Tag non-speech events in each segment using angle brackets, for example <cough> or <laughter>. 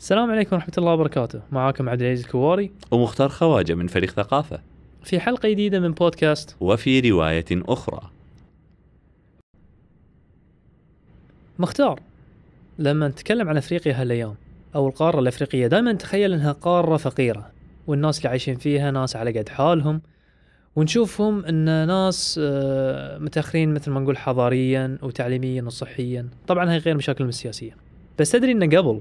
السلام عليكم ورحمة الله وبركاته. معاكم عبد العزيز الكواري. ومختار خواجة من فريق ثقافة. في حلقة جديدة من بودكاست. وفي رواية أخرى. مختار لما نتكلم عن أفريقيا هالأيام أو القارة الأفريقية دائما نتخيل إنها قارة فقيرة والناس اللي عايشين فيها ناس على قد حالهم ونشوفهم إن ناس آه، متأخرين مثل ما نقول حضاريا وتعليميا وصحيا. طبعا هاي غير مشاكلهم السياسية. بس تدري إن قبل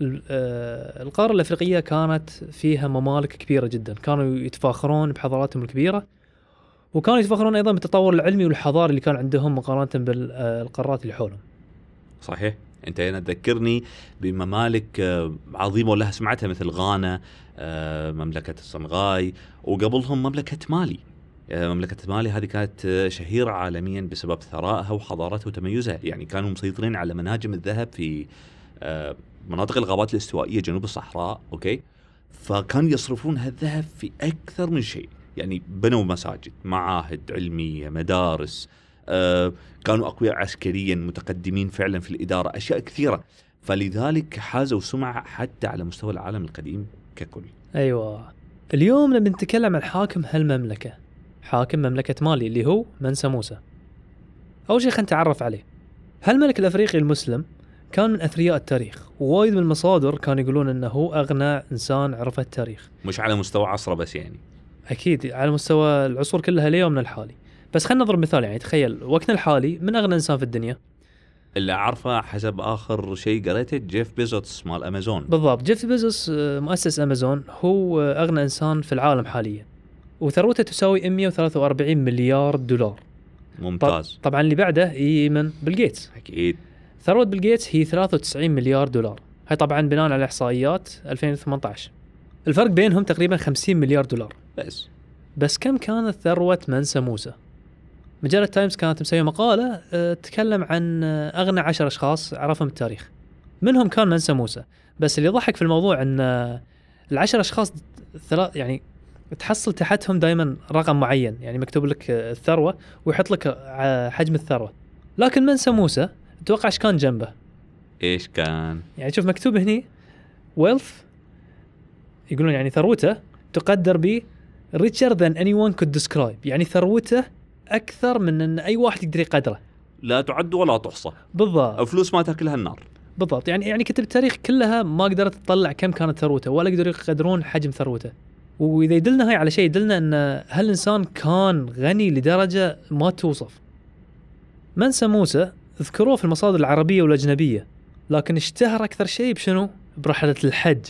القارة الأفريقية كانت فيها ممالك كبيرة جدا. كانوا يتفاخرون بحضاراتهم الكبيرة وكانوا يتفاخرون أيضا بالتطور العلمي والحضاري اللي كان عندهم مقارنة بالقارات اللي حولهم. صحيح. أنت هنا تذكرني بممالك آه، عظيمة ولها سمعتها مثل غانا آه، مملكة الصنغاي وقبلهم مملكة مالي. آه، مملكة مالي هذه كانت آه، شهيرة عالميا بسبب ثرائها وحضارتها وتميزها. يعني كانوا مسيطرين على مناجم الذهب في آه، مناطق الغابات الاستوائية جنوب الصحراء أوكي؟ فكانوا يصرفون هالذهب في أكثر من شيء يعني بنوا مساجد معاهد علمية مدارس آه، كانوا أقوياء عسكريا متقدمين فعلا في الإدارة أشياء كثيرة. فلذلك حازوا سمعة حتى على مستوى العالم القديم ككل. أيوه. اليوم نبي نتكلم عن حاكم هالمملكة حاكم مملكة مالي اللي هو منسى موسى. أول شيء خلينا نتعرف عليه. هالملك الأفريقي المسلم كان من أثرياء التاريخ ووايد من المصادر كانوا يقولون أنه هو أغنى إنسان عرف التاريخ. مش على مستوى عصره بس يعني. أكيد على مستوى العصور كلها ليومنا الحالي. بس خلينا نضرب مثال يعني تخيل وقتنا الحالي من أغنى إنسان في الدنيا؟ اللي أعرفه حسب آخر شيء قريته جيف بيزوس مال أمازون. بالضبط جيف بيزوس آه، مؤسس أمازون هو أغنى إنسان في العالم حاليا. وثروته تساوي 143 مليار دولار. ممتاز. طبعا اللي بعده يجي من بيل جيتس. أكيد. ثروة بيل جيتس هي 93 مليار دولار. هاي طبعا بناء على إحصائيات 2018 الفرق بينهم تقريبا 50 مليار دولار. بس. بس كم كانت ثروة منسى موسى؟ مجلة تايمز كانت مسوية مقالة آه، تتكلم عن آه، أغنى عشر أشخاص عرفهم التاريخ. منهم كان منسى موسى. بس اللي ضحك في الموضوع أن آه، العشر أشخاص يعني تحصل تحتهم دائما رقم معين. يعني مكتوب لك الثروة ويحط لك حجم الثروة. لكن منسى موسى أتوقع إيش كان جنبه؟ إيش كان؟ يعني شوف مكتوب هني wealth يقولون يعني ثروته تقدر ب richer than anyone could describe. يعني ثروته أكثر من إن أي واحد يقدر يقدره. لا تعد ولا تحصى. بالضبط. فلوس ما تأكلها النار. بالضبط. يعني يعني كتب التاريخ كلها ما قدرت تطلع كم كانت ثروته ولا قدروا يقدرون حجم ثروته. وإذا يدلنا هاي على شيء يدلنا إن هالإنسان كان غني لدرجة ما توصف. منسى موسى ذكروه في المصادر العربية والأجنبية. لكن اشتهر أكثر شيء بشنو؟ برحلة الحج.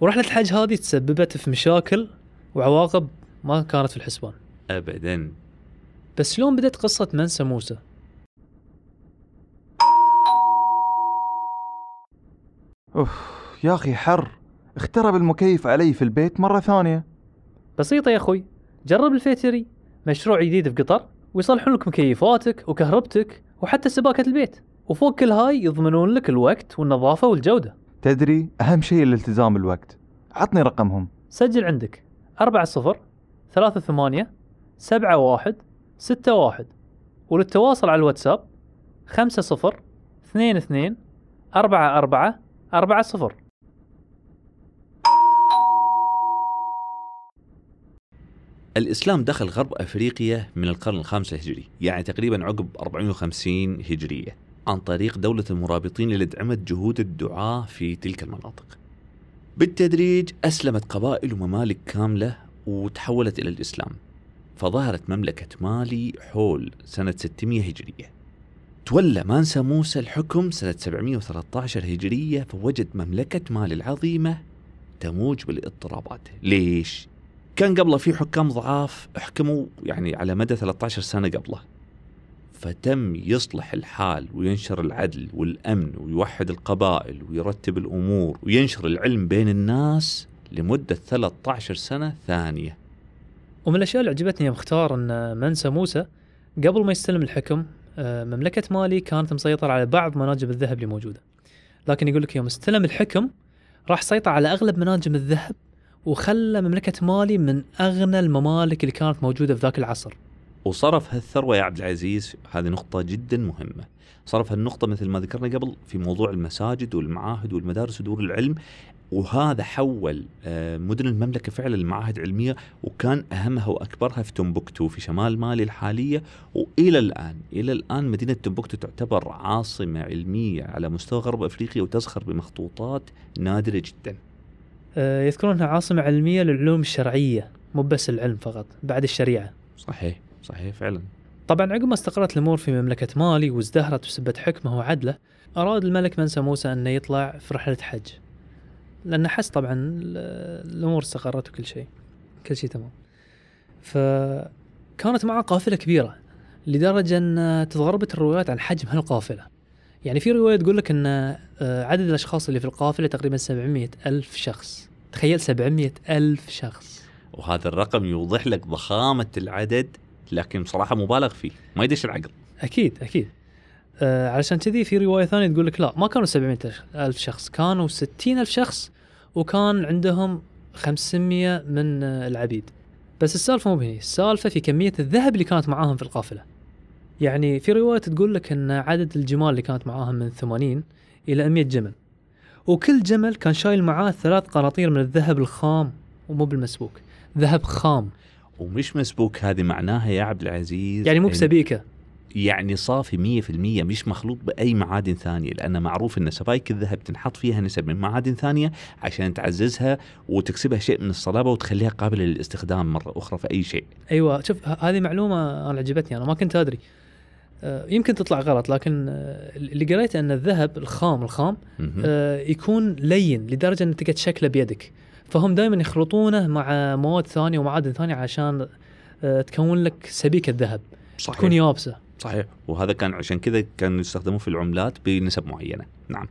ورحلة الحج هذه تسببت في مشاكل وعواقب ما كانت في الحسبان. أبدا. بس شلون بدت قصة منسى موسى؟ أوف يا أخي حر. اخترب المكيف علي في البيت مرة ثانية. بسيطة يا أخوي. جرب الفيتري مشروع جديد في قطر. ويصلحون لك مكيفاتك وكهربتك. وحتى سباكة البيت. وفوق كل هاي يضمنون لك الوقت والنظافة والجودة. تدري أهم شيء الالتزام بالوقت عطني رقمهم. سجل عندك. أربعة صفر ثلاثة ثمانية سبعة واحد ستة واحد. وللتواصل على الواتساب خمسة صفر اثنين اثنين أربعة أربعة أربعة صفر. الإسلام دخل غرب أفريقيا من القرن الخامس الهجري يعني تقريبا عقب 450 هجرية عن طريق دولة المرابطين اللي دعمت جهود الدعاة في تلك المناطق. بالتدريج أسلمت قبائل وممالك كاملة وتحولت إلى الإسلام فظهرت مملكة مالي حول سنة 600 هجرية. تولى مانسا موسى الحكم سنة 713 هجرية فوجد مملكة مالي العظيمة تموج بالإضطرابات. ليش؟ كان قبله في حكام ضعاف حكموا يعني على مدى 13 سنة قبله. فتم يصلح الحال وينشر العدل والأمن ويوحد القبائل ويرتب الأمور وينشر العلم بين الناس لمدة 13 سنة ثانية. ومن الأشياء اللي عجبتني يا مختار إن منسى موسى قبل ما يستلم الحكم آه، مملكة مالي كانت مسيطرة على بعض مناجم الذهب اللي موجودة. لكن يقول لك يوم استلم الحكم راح سيطر على أغلب مناجم الذهب. وخلى مملكة مالي من أغنى الممالك اللي كانت موجودة في ذاك العصر. وصرف هالثروة يا عبد العزيز هذه نقطة جدا مهمة. صرف هالنقطة مثل ما ذكرنا قبل في موضوع المساجد والمعاهد والمدارس ودور العلم وهذا حول آه، مدن المملكة فعلا لمعاهد علمية وكان أهمها وأكبرها في تمبكتو في شمال مالي الحالية. وإلى الآن إلى الآن مدينة تمبكتو تعتبر عاصمة علمية على مستوى غرب أفريقيا وتزخر بمخطوطات نادرة جدا. يذكرونها عاصمة علمية للعلوم الشرعية مو بس العلم فقط بعد الشريعة. صحيح صحيح فعلا. طبعا عقب ما استقرت الأمور في مملكة مالي وازدهرت وسبت حكمه وعدله أراد الملك منسى موسى أنه يطلع في رحلة حج. لأنه حس طبعا ال- الأمور استقرت وكل شيء كل شيء تمام. فكانت معه قافلة كبيرة لدرجة أن تضاربت الروايات عن حجم هالقافلة يعني في رواية تقول لك أن آه، عدد الأشخاص اللي في القافلة تقريبا 700 ألف شخص. تخيل 700 ألف شخص. وهذا الرقم يوضح لك ضخامة العدد لكن بصراحة مبالغ فيه ما يدش العقل. أكيد أكيد. آه علشان كذي في رواية ثانية تقول لك لا ما كانوا 700 ألف شخص كانوا 60 ألف شخص وكان عندهم 500 من آه العبيد. بس السالفة مو بهني. السالفة في كمية الذهب اللي كانت معاهم في القافلة. يعني في رواية تقول لك إن عدد الجمال اللي كانت معاهم من 80 إلى 100 جمل. وكل جمل كان شايل معاه ثلاث قناطير من الذهب الخام ومو بالمسبوك. ذهب خام. ومش مسبوك هذه معناها يا عبد العزيز يعني مو بسبيكة. يعني صافي 100% مش مخلوط بأي معادن ثانية لأن معروف إن سبائك الذهب تنحط فيها نسب من معادن ثانية عشان تعززها وتكسبها شيء من الصلابة وتخليها قابلة للاستخدام مرة أخرى في أي شيء. أيوه شوف هذه معلومة أنا عجبتني أنا ما كنت أدري. يمكن تطلع غلط لكن آه، اللي قريته أن الذهب الخام الخام. آه، يكون لين لدرجة انك تقدر تشكله بيدك. فهم دائما يخلطونه مع مواد ثانية ومعادن ثانية عشان آه، تكون لك سبيكة ذهب. صحيح. تكون يابسه صحيح. وهذا كان عشان كذا كانوا يستخدمون في العملات بنسب معينة. نعم.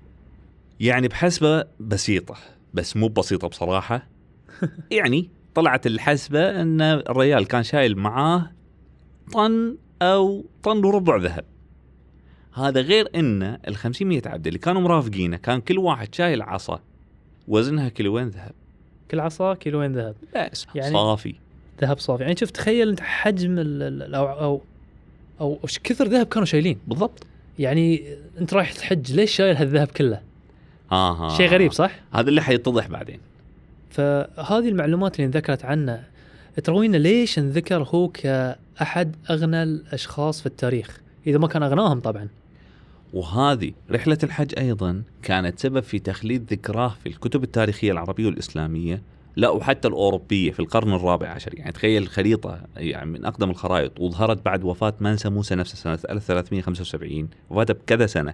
يعني بحسبة بسيطة بس مو بسيطة بصراحة. <laughs> يعني طلعت الحسبة أن الريال كان شايل معاه طن أو طن وربع ذهب. هذا غير إن ال 500 عبد اللي كانوا مرافقينه كان كل واحد شايل عصا. وزنها كيلوين ذهب. كل عصا كيلوين ذهب. بس يعني- صافي. ذهب صافي. يعني شوف تخيل حجم أو أو أو وش كثر ذهب كانوا شايلين. بالضبط. يعني أنت رايح تحج ليش شايل هالذهب كله؟ آه شيء غريب صح؟ هذا اللي حيتضح بعدين. فهذه المعلومات اللي انذكرت عنه تروينا ليش انذكر هو كأحد أغنى الأشخاص في التاريخ؟ إذا ما كان أغناهم طبعا. وهذه رحلة الحج أيضا كانت سبب في تخليد ذكراه في الكتب التاريخية العربية والإسلامية لا وحتى الأوروبية في القرن الرابع عشر. يعني تخيل خريطة يعني من أقدم الخرائط وظهرت بعد وفاة منسى موسى نفسه سنة 1375 وفاته بكذا سنة.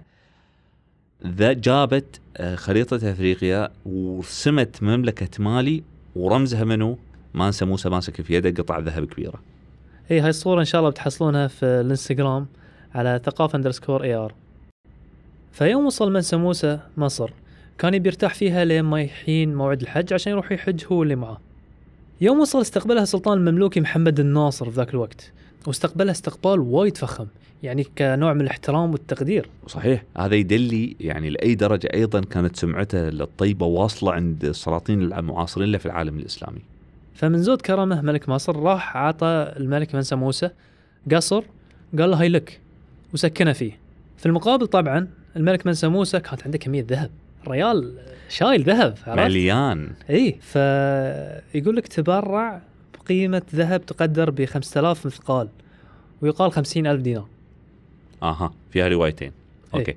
ذا جابت آه، خريطة أفريقيا ورسمت مملكة مالي ورمزها منه مانسى موسى ماسك في يده قطع ذهب كبيرة. اي هاي الصورة إن شاء الله بتحصلونها في الإنستغرام على ثقافة underscore AR فيوم وصل منسى موسى مصر كان يبي يرتاح فيها لين ما يحين موعد الحج عشان يروح يحج هو اللي معاه يوم وصل استقبلها السلطان المملوكي محمد الناصر في ذاك الوقت واستقبلها استقبال وايد فخم يعني كنوع من الاحترام والتقدير. صحيح هذا يدلي يعني لأي درجة أيضا كانت سمعته الطيبه واصلة عند السلاطين المعاصرين له في العالم الإسلامي. فمن زود كرمه ملك مصر راح عطى الملك منسى موسى قصر قال له هاي لك وسكنه فيه. في المقابل طبعا الملك منسى موسى كانت عنده كمية ذهب الريال شايل ذهب عرفت؟ مليان. إي فيقول لك تبرع بقيمة ذهب تقدر ب 5000 مثقال ويقال 50 ألف دينار. أها فيها روايتين. أوكي. إيه.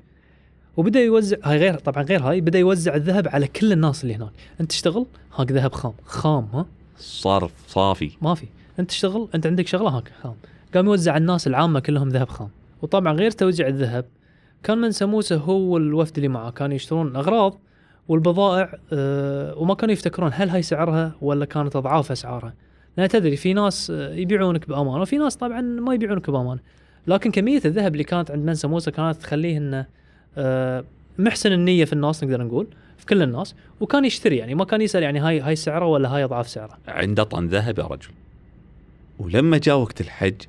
وبدأ يوزع هاي غير طبعا غير هاي بدأ يوزع الذهب على كل الناس اللي هناك. أنت تشتغل؟ هاك ذهب خام. خام ها؟ صرف صافي. ما في. أنت تشتغل أنت عندك شغلة هاك خام. قام يوزع على الناس العامة كلهم ذهب خام. وطبعا غير توزيع الذهب كان من سموسه هو والوفد اللي معه كانوا يشترون اغراض والبضائع آه وما كانوا يفتكرون هل هاي سعرها ولا كانت أضعاف أسعارها. لأن تدري في ناس آه، يبيعونك بامانه وفي ناس طبعا ما يبيعونك بامانه لكن كمية الذهب اللي كانت عند منسى موسى كانت تخليه إنه آه محسن النية في الناس نقدر نقول. في كل الناس وكان يشتري يعني ما كان يسأل يعني هاي هاي سعره ولا هاي أضعاف سعره عنده طن ذهب يا رجل. ولما جاء وقت الحج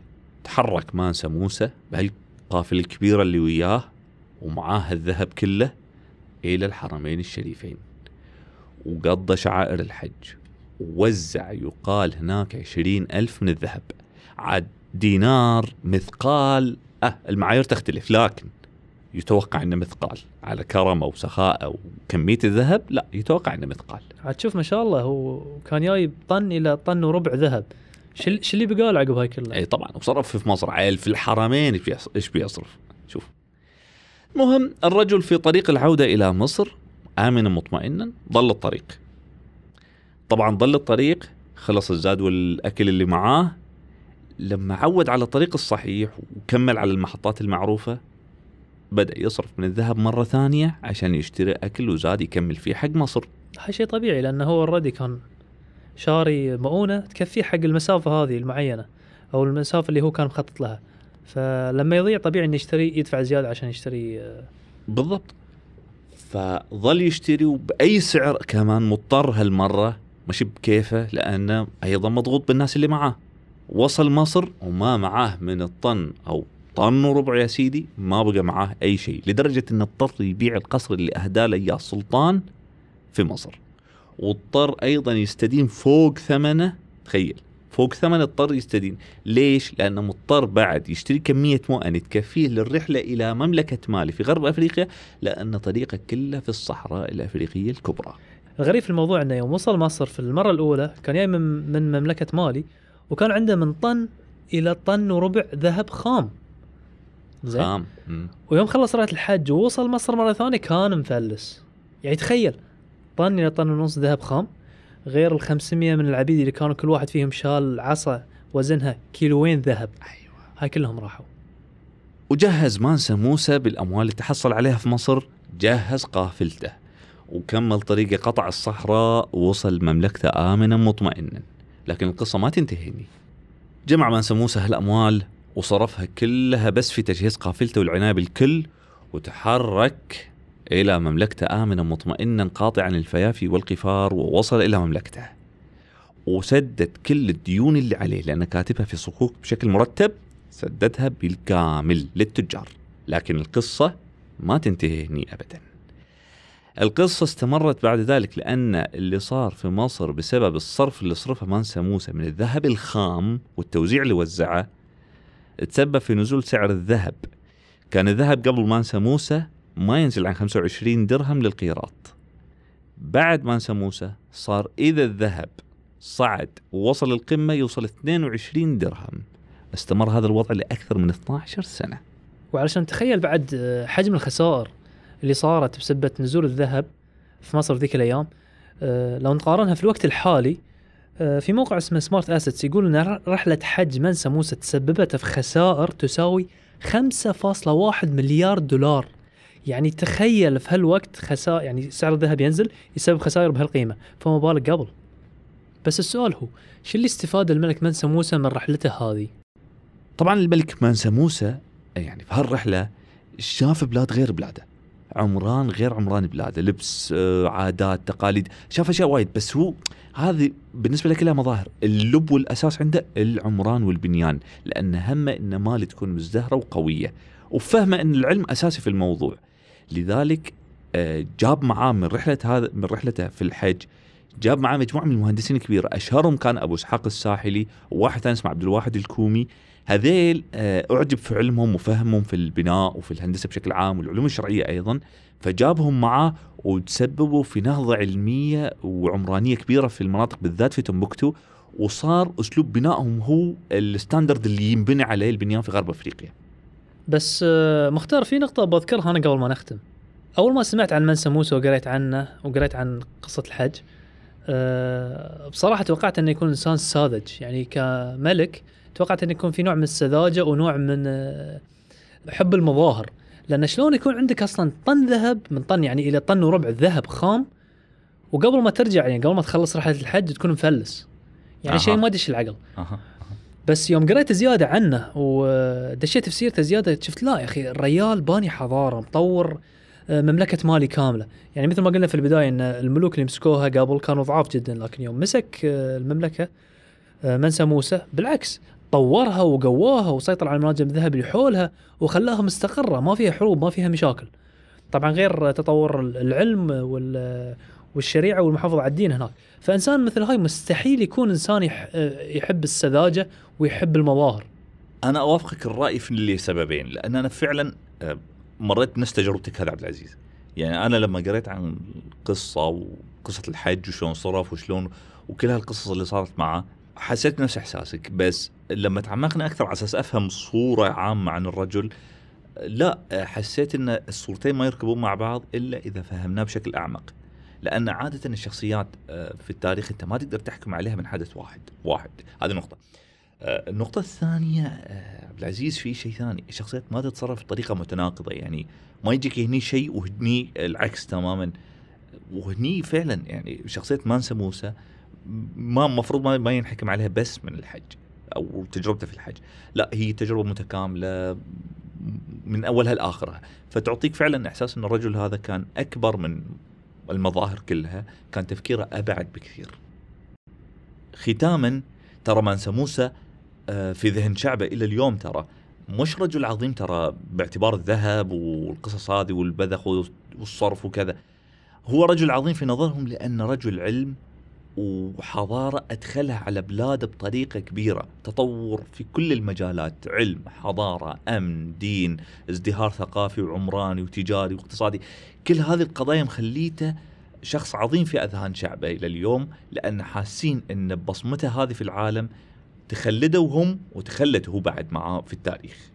تحرك مانسى موسى بهالقافلة الكبيرة اللي وياه ومعاه الذهب كله إلى الحرمين الشريفين. وقضى شعائر الحج ووزع يقال هناك عشرين ألف من الذهب عاد دينار مثقال أه المعايير تختلف لكن يتوقع إنه مثقال. على كرمه وسخاءه وكميه الذهب لا يتوقع إنه مثقال. عاد تشوف ما شاء الله هو كان جايب طن إلى طن وربع ذهب. شو اللي بقى له عقب هاي كلها؟ إي طبعا وصرف في مصر عيل في الحرمين إيش بيص- إيش بيصرف؟ شوف. المهم الرجل في طريق العودة إلى مصر امنا مطمئنا ضل الطريق. طبعا ضل الطريق خلص الزاد والأكل اللي معاه. لما عود على الطريق الصحيح وكمل على المحطات المعروفة بدأ يصرف من الذهب مرة ثانية عشان يشتري أكل وزاد يكمل فيه حق مصر. هاي شيء طبيعي لأنه هو اوريدي كان شاري مؤونة تكفيه حق المسافة هذه المعينة أو المسافة اللي هو كان مخطط لها. فلما يضيع طبيعي إنه يشتري يدفع زيادة عشان يشتري آه، بالضبط. فظل يشتري وبأي سعر كمان مضطر هالمرة. مش بكيفه لأنه أيضا مضغوط بالناس اللي معاه. وصل مصر وما معاه من الطن أو طن وربع يا سيدي ما بقى معاه أي شيء لدرجة أنه اضطر يبيع القصر اللي أهداه له إياه السلطان في مصر. واضطر أيضا يستدين فوق ثمنه تخيل فوق ثمنه اضطر يستدين. ليش؟ لأنه مضطر بعد يشتري كمية مؤن تكفيه للرحلة إلى مملكة مالي في غرب أفريقيا لأن طريقه كله في الصحراء الأفريقية الكبرى. الغريب في الموضوع إنه يوم وصل مصر في المرة الأولى كان جاي من, من مملكة مالي وكان عنده من طن إلى طن وربع ذهب خام. زين. ويوم خلص رحله الحج ووصل مصر مرة ثانية كان مفلس يعني تخيل طن إلى طن ونص ذهب خام غير ال 500 من العبيد اللي كانوا كل واحد فيهم شال عصا وزنها كيلوين ذهب. أيوة. هاي كلهم راحوا. وجهز مانسا موسى بالأموال اللي تحصل عليها في مصر جهز قافلته. وكمل طريقه قطع الصحراء ووصل مملكته آمنا مطمئنا. لكن القصة ما تنتهي هني. جمع مانسا موسى هالأموال وصرفها كلها بس في تجهيز قافلته والعناية بالكل وتحرك إلى مملكته آمنا مطمئنا قاطعا الفيافي والقفار ووصل إلى مملكته. وسدد كل الديون اللي عليه لأنه كاتبها في صكوك بشكل مرتب سددها بالكامل للتجار. لكن القصة ما تنتهي هني أبدا. القصة استمرت بعد ذلك لأن اللي صار في مصر بسبب الصرف اللي صرفه مانسا موسى من الذهب الخام والتوزيع اللي وزعه تسبب في نزول سعر الذهب. كان الذهب قبل مانسا موسى ما ينزل عن 25 درهم للقيراط. بعد مانسا موسى صار إذا الذهب صعد ووصل القمة يوصل 22 درهم. استمر هذا الوضع لأكثر من 12 سنة. وعلشان تخيل بعد حجم الخسائر اللي صارت بسبة نزول الذهب في مصر ذيك الأيام آه، لو نقارنها في الوقت الحالي في موقع اسمه سمارت اسيتس يقول إن رحلة حج منسى موسى تسببت في خسائر تساوي 5.1 مليار دولار. يعني تخيل في هالوقت خسائر يعني سعر الذهب ينزل يسبب خسائر بهالقيمة. فما بالك قبل. بس السؤال هو شو اللي استفاد الملك منسى موسى من رحلته هذه؟ طبعا الملك مانسا موسى يعني في هالرحلة شاف بلاد غير بلاده. عمران غير عمران بلاده. لبس آه، عادات تقاليد. شاف أشياء وايد بس هو هذه بالنسبة له كلها مظاهر. اللب والأساس عنده العمران والبنيان لأن همه ان مالي تكون مزدهرة وقوية وفهمه إن العلم أساسي في الموضوع. لذلك آه، جاب معاه من رحلة هذا من رحلته في الحج جاب معاه مجموعة من المهندسين كبيره أشهرهم كان أبو إسحاق الساحلي وواحد ثاني اسمه عبد الواحد الكومي هذيل آه، أعجب في علمهم وفهمهم في البناء وفي الهندسة بشكل عام والعلوم الشرعية أيضا فجابهم معاه وتسببوا في نهضة علمية وعمرانية كبيرة في المناطق بالذات في تمبكتو وصار أسلوب بنائهم هو ال standard اللي ينبني عليه البنيان في غرب أفريقيا. بس آه، مختار في نقطة بذكرها أنا قبل ما نختم. أول ما سمعت عن منسى موسى وقريت عنه وقريت عن قصة الحج آه، بصراحة توقعت أنه يكون إنسان ساذج. يعني كملك توقعت أنه يكون في نوع من السذاجة ونوع من آه، حب المظاهر. لأن شلون يكون عندك أصلا طن ذهب من طن يعني إلى طن وربع ذهب خام وقبل ما ترجع يعني قبل ما تخلص رحلة الحج تكون مفلس. يعني أها. شيء ما يدش العقل. أها بس يوم قريت زيادة عنه ودشيت في سيرته زيادة شفت لا يا أخي الريال باني حضارة مطور آه، مملكة مالي كاملة. يعني مثل ما قلنا في البداية إن الملوك اللي مسكوها قبل كانوا ضعاف جدا لكن يوم مسك آه، المملكة آه، منسى موسى بالعكس طورها وقواها وسيطر على المناجم الذهب اللي حولها وخلاها مستقرة ما فيها حروب ما فيها مشاكل. طبعا غير تطور العلم وال والشريعة والمحافظة على الدين هناك. فإنسان مثل هاي مستحيل يكون إنسان يح- آه، يحب السذاجة ويحب المظاهر. أنا أوافقك الرأي في اللي سببين لأن أنا فعلا آه، مريت بنفس تجربتك هذا عبد العزيز. يعني أنا لما قريت عن القصة وقصة الحج وشلون صرف وشلون وكل هالقصص اللي صارت معه حسيت نفس إحساسك. بس لما تعمقنا أكثر على أساس أفهم صورة عامة عن الرجل لا حسيت إن الصورتين ما يركبون مع بعض إلا إذا فهمناه بشكل أعمق. لأن عادة الشخصيات آه، في التاريخ أنت ما تقدر تحكم عليها من حدث واحد واحد. هذه نقطة. النقطة الثانية آه، عبد العزيز في شيء ثاني، الشخصيات ما تتصرف بطريقة متناقضة يعني ما يجيك هني شيء وهني العكس تماما. وهني فعلا يعني شخصية مانسا موسى ما المفروض ما, ينحكم عليها بس من الحج أو تجربته في الحج، لا هي تجربة متكاملة من أولها لآخرها، فتعطيك فعلا إحساس إن الرجل هذا كان أكبر من المظاهر كلها، كان تفكيره أبعد بكثير. ختاما ترى مانسا موسى آه، في ذهن شعبه إلى اليوم ترى. مش رجل عظيم ترى باعتبار الذهب والقصص هذه والبذخ والصرف وكذا. هو رجل عظيم في نظرهم لأن رجل علم وحضارة أدخلها على بلاده بطريقة كبيرة. تطور في كل المجالات علم حضارة أمن دين ازدهار ثقافي وعمراني وتجاري واقتصادي. كل هذه القضايا مخليته شخص عظيم في أذهان شعبه إلى اليوم لأن حاسين أن بصمته هذه في العالم تخلدوا هم وتخلد هو بعد معاه في التاريخ.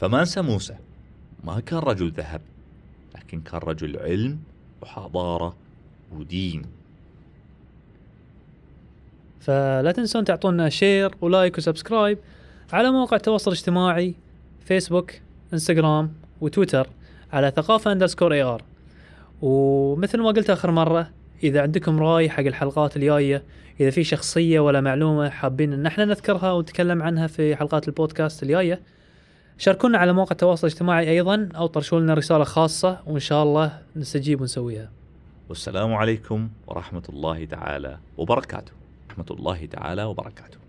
فمانسا موسى ما كان رجل ذهب لكن كان رجل علم وحضارة ودين. فلا تنسون تعطونا share و like و subscribe على مواقع التواصل الاجتماعي فيسبوك انستغرام وتويتر على ثقافة underscore AR ومثل ما قلت آخر مرة إذا عندكم رأي حق الحلقات الجاية إذا في شخصية ولا معلومة حابين إن إحنا نذكرها ونتكلم عنها في حلقات البودكاست الجاية شاركونا على مواقع التواصل الاجتماعي أيضا أو طرشوا لنا رسالة خاصة وإن شاء الله نستجيب ونسويها. والسلام عليكم ورحمة الله تعالى وبركاته. رحمة الله تعالى وبركاته.